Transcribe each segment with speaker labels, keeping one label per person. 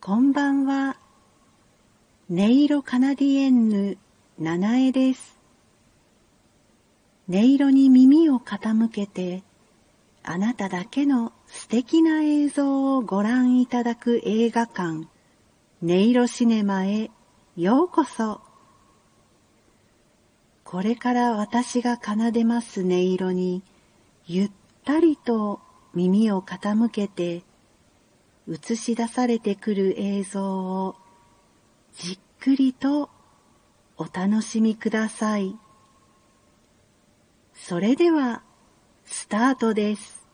Speaker 1: こんばんは。音色カナディエンヌ、七重です。音色に耳を傾けて、あなただけの素敵な映像をご覧いただく映画館、音色シネマへようこそ。これから私が奏でます音色に、ゆったりと耳を傾けて、映し出されてくる映像をじっくりとお楽しみください。それでは、スタートです。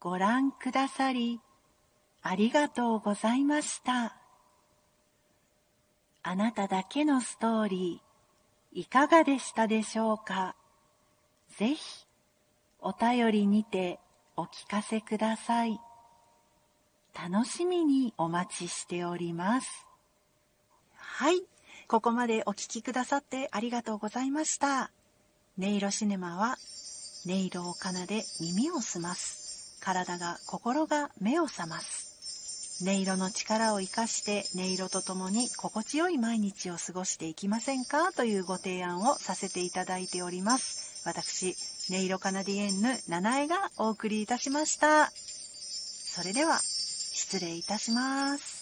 Speaker 1: ご覧くださり、ありがとうございました。あなただけのストーリー、いかがでしたでしょうか？ぜひ、お便りにてお聞かせください。楽しみにお待ちしております。はい。ここまでお聴きくださってありがとうございました。音色シネマは音色を奏で耳を澄ます。体が心が目を覚ます。音色の力を生かして音色とともに心地よい毎日を過ごしていきませんか？というご提案をさせていただいております。私音色カナディエンヌ七重がお送りいたしました。それでは失礼いたします。